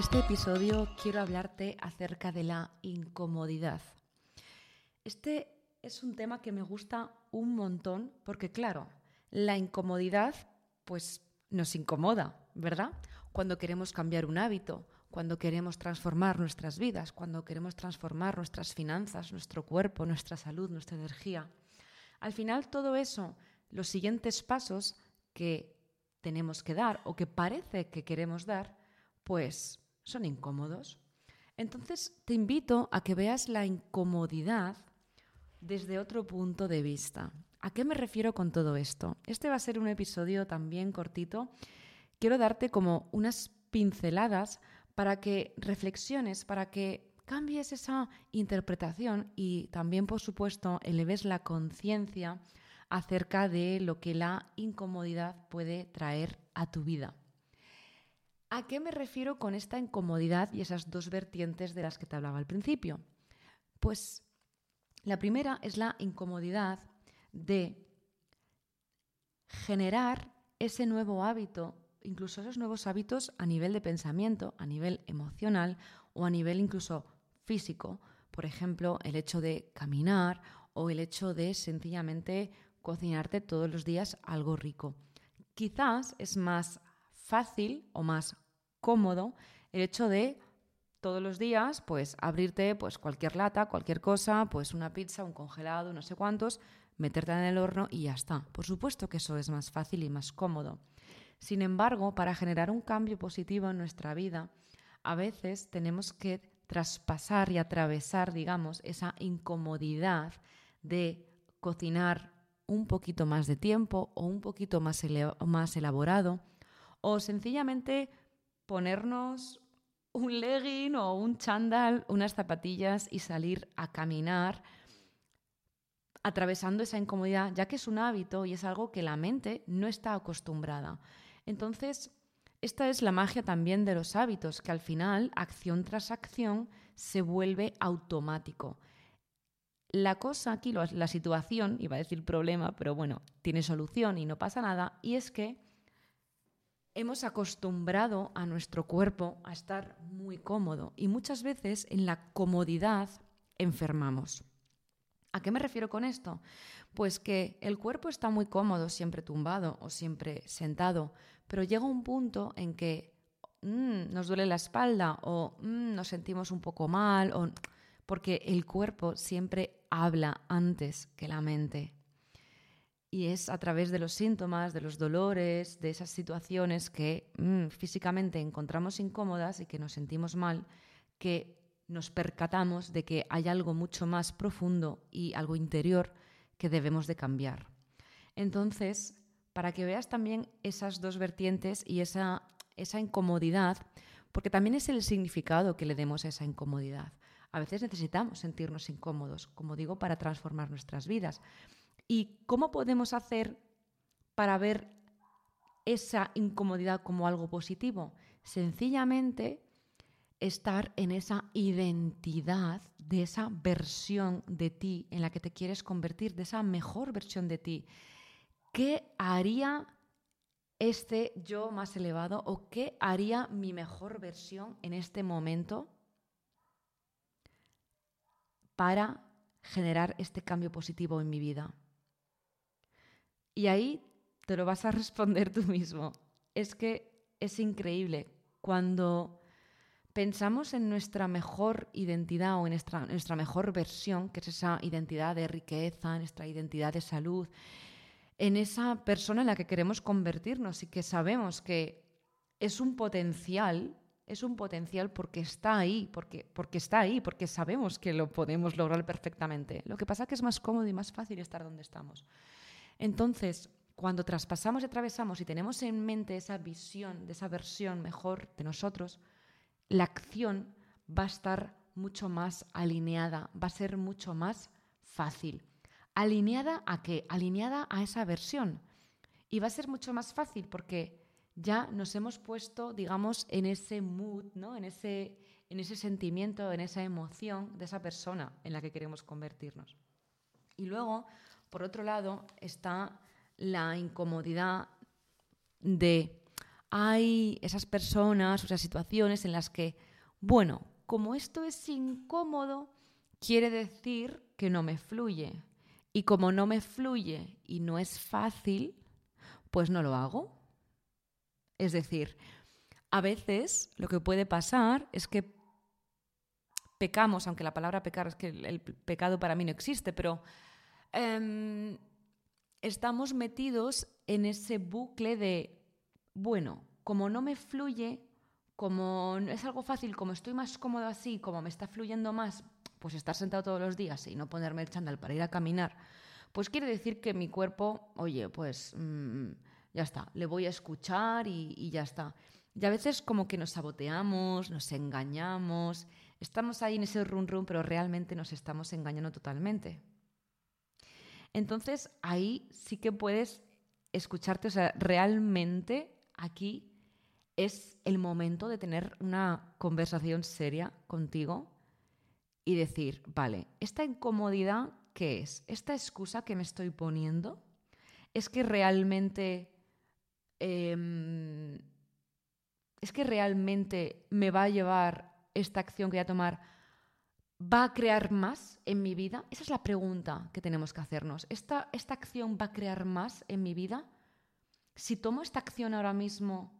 este episodio quiero hablarte acerca de la incomodidad. Este es un tema que me gusta un montón porque, claro, la incomodidad pues nos incomoda, ¿verdad? Cuando queremos cambiar un hábito, cuando queremos transformar nuestras vidas, cuando queremos transformar nuestras finanzas, nuestro cuerpo, nuestra salud, nuestra energía. Al final todo eso, los siguientes pasos que tenemos que dar o que parece que queremos dar, pues son incómodos. Entonces te invito a que veas la incomodidad desde otro punto de vista. ¿A qué me refiero con todo esto? Este va a ser un episodio también cortito. Quiero darte como unas pinceladas para que reflexiones, para que cambies esa interpretación y también, por supuesto, eleves la conciencia acerca de lo que la incomodidad puede traer a tu vida. ¿A qué me refiero con esta incomodidad y esas dos vertientes de las que te hablaba al principio? Pues la primera es la incomodidad de generar ese nuevo hábito, incluso esos nuevos hábitos a nivel de pensamiento, a nivel emocional o a nivel incluso físico. Por ejemplo, el hecho de caminar o el hecho de sencillamente cocinarte todos los días algo rico. Quizás es más fácil o más cómodo el hecho de todos los días pues abrirte pues cualquier lata, cualquier cosa, pues una pizza, un congelado, no sé cuántos, meterte en el horno y ya está. Por supuesto que eso es más fácil y más cómodo. Sin embargo, para generar un cambio positivo en nuestra vida, a veces tenemos que traspasar y atravesar, digamos, esa incomodidad de cocinar un poquito más de tiempo o un poquito más, más elaborado o sencillamente ponernos un legging o un chándal, unas zapatillas y salir a caminar atravesando esa incomodidad, ya que es un hábito y es algo que la mente no está acostumbrada. Entonces, esta es la magia también de los hábitos, que al final, acción tras acción, se vuelve automático. La cosa aquí, la situación, iba a decir problema, pero bueno, tiene solución y no pasa nada, y es que hemos acostumbrado a nuestro cuerpo a estar muy cómodo y muchas veces en la comodidad enfermamos. ¿A qué me refiero con esto? Pues que el cuerpo está muy cómodo siempre tumbado o siempre sentado, pero llega un punto en que mm, nos duele la espalda o mm, nos sentimos un poco mal o porque el cuerpo siempre habla antes que la mente. Y es a través de los síntomas, de los dolores, de esas situaciones que mm, físicamente encontramos incómodas y que nos sentimos mal, que nos percatamos de que hay algo mucho más profundo y algo interior que debemos de cambiar. Entonces, para que veas también esas dos vertientes y esa, esa incomodidad, porque también es el significado que le demos a esa incomodidad. A veces necesitamos sentirnos incómodos, como digo, para transformar nuestras vidas. ¿Y cómo podemos hacer para ver esa incomodidad como algo positivo? Sencillamente estar en esa identidad de esa versión de ti en la que te quieres convertir, de esa mejor versión de ti. ¿Qué haría este yo más elevado o qué haría mi mejor versión en este momento para generar este cambio positivo en mi vida? Y ahí te lo vas a responder tú mismo. Es que es increíble cuando pensamos en nuestra mejor identidad o en nuestra, nuestra, mejor versión, que es esa identidad de riqueza, nuestra identidad de salud, en esa persona en la que queremos convertirnos y que sabemos que es un potencial es un potencial porque está ahí, porque, porque está ahí, porque sabemos que lo podemos lograr perfectamente. Lo que pasa es que es más cómodo y más fácil estar donde estamos. Entonces, cuando traspasamos y atravesamos y tenemos en mente esa visión, de esa versión mejor de nosotros, la acción va a estar mucho más alineada, va a ser mucho más fácil. ¿Alineada a qué? Alineada a esa versión. Y va a ser mucho más fácil porque ya nos hemos puesto, digamos, en ese mood, ¿no? en, ese, en ese sentimiento, en esa emoción de esa persona en la que queremos convertirnos. Y luego, por otro lado, está la incomodidad de hay esas personas, esas situaciones en las que, bueno, como esto es incómodo, quiere decir que no me fluye. Y como no me fluye y no es fácil, pues no lo hago. Es decir, a veces lo que puede pasar es que pecamos, aunque la palabra pecar es que el pecado para mí no existe, pero em, estamos metidos en ese bucle de, bueno, como no me fluye, como es algo fácil, como estoy más cómodo así, como me está fluyendo más, pues estar sentado todos los días y no ponerme el chándal para ir a caminar, pues quiere decir que mi cuerpo, oye, pues mm, ya está, le voy a escuchar y, y ya está. Y a veces como que nos saboteamos, nos engañamos, estamos ahí en ese run run, pero realmente nos estamos engañando totalmente. Entonces ahí sí que puedes escucharte, o sea, realmente aquí es el momento de tener una conversación seria contigo y decir, vale, esta incomodidad, ¿qué es? ¿Esta excusa que me estoy poniendo? ¿Es que realmente... Em, ¿Es que realmente me va a llevar esta acción que voy a tomar ¿Va a crear más en mi vida? Esa es la pregunta que tenemos que hacernos. ¿Esta, ¿Esta acción va a crear más en mi vida? Si tomo esta acción ahora mismo,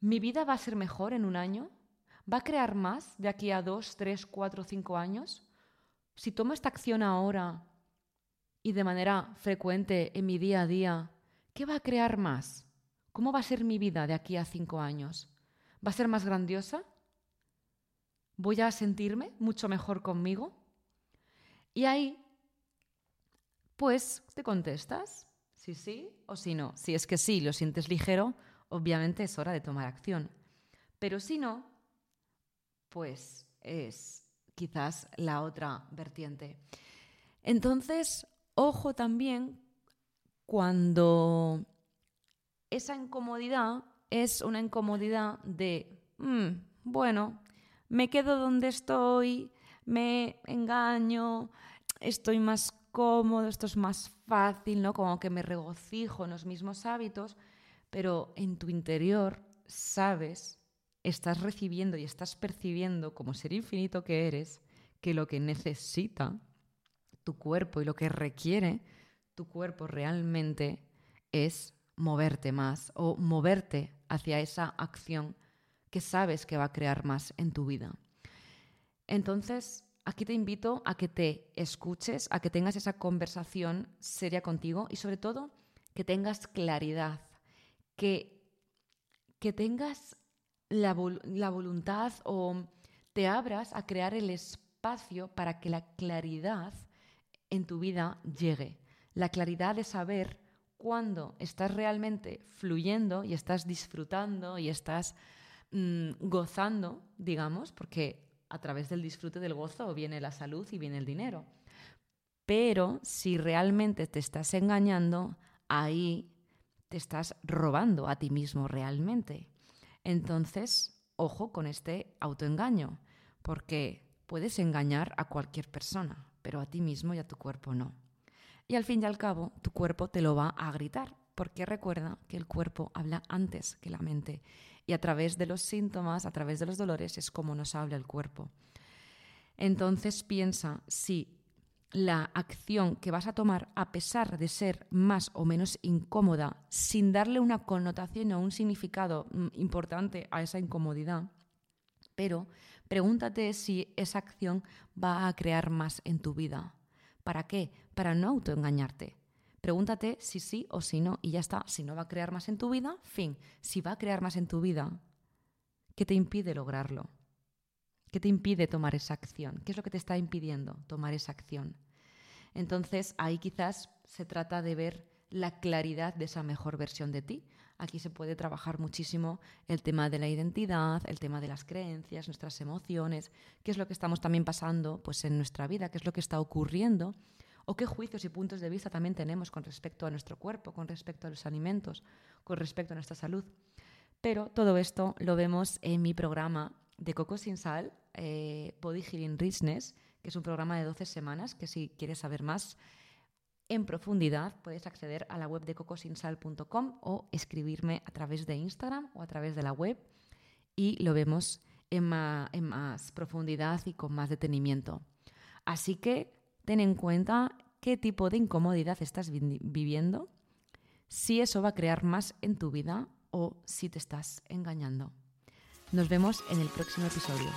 ¿mi vida va a ser mejor en un año? ¿Va a crear más de aquí a dos, tres, cuatro, cinco años? Si tomo esta acción ahora y de manera frecuente en mi día a día, ¿qué va a crear más? ¿Cómo va a ser mi vida de aquí a cinco años? ¿Va a ser más grandiosa? Voy a sentirme mucho mejor conmigo. Y ahí, pues, te contestas si sí o si no. Si es que sí, lo sientes ligero, obviamente es hora de tomar acción. Pero si no, pues es quizás la otra vertiente. Entonces, ojo también cuando esa incomodidad es una incomodidad de, mm, bueno, me quedo donde estoy, me engaño, estoy más cómodo, esto es más fácil, ¿no? Como que me regocijo en los mismos hábitos, pero en tu interior sabes, estás recibiendo y estás percibiendo como ser infinito que eres, que lo que necesita tu cuerpo y lo que requiere tu cuerpo realmente es moverte más o moverte hacia esa acción que sabes que va a crear más en tu vida. Entonces, aquí te invito a que te escuches, a que tengas esa conversación seria contigo y sobre todo que tengas claridad, que, que tengas la, la voluntad o te abras a crear el espacio para que la claridad en tu vida llegue. La claridad de saber cuándo estás realmente fluyendo y estás disfrutando y estás Mm, gozando, digamos, porque a través del disfrute del gozo viene la salud y viene el dinero. Pero si realmente te estás engañando, ahí te estás robando a ti mismo realmente. Entonces, ojo con este autoengaño, porque puedes engañar a cualquier persona, pero a ti mismo y a tu cuerpo no. Y al fin y al cabo, tu cuerpo te lo va a gritar, porque recuerda que el cuerpo habla antes que la mente y a través de los síntomas, a través de los dolores, es como nos habla el cuerpo. Entonces piensa si la acción que vas a tomar, a pesar de ser más o menos incómoda, sin darle una connotación o un significado mm, importante a esa incomodidad, pero pregúntate si esa acción va a crear más en tu vida. ¿Para qué? Para no autoengañarte. Pregúntate si sí o si no y ya está. Si no va a crear más en tu vida, fin. Si va a crear más en tu vida, ¿qué te impide lograrlo? ¿Qué te impide tomar esa acción? ¿Qué es lo que te está impidiendo tomar esa acción? Entonces ahí quizás se trata de ver la claridad de esa mejor versión de ti. Aquí se puede trabajar muchísimo el tema de la identidad, el tema de las creencias, nuestras emociones, qué es lo que estamos también pasando pues, en nuestra vida, qué es lo que está ocurriendo o qué juicios y puntos de vista también tenemos con respecto a nuestro cuerpo, con respecto a los alimentos, con respecto a nuestra salud. Pero todo esto lo vemos en mi programa de Coco sin Sal, eh, Body Healing Richness, que es un programa de 12 semanas, que si quieres saber más, en profundidad, puedes acceder a la web de cocosinsal.com o escribirme a través de Instagram o a través de la web y lo vemos en más, profundidad y con más detenimiento. Así que ten en cuenta qué tipo de incomodidad estás viviendo, si eso va a crear más en tu vida o si te estás engañando. Nos vemos en el próximo episodio.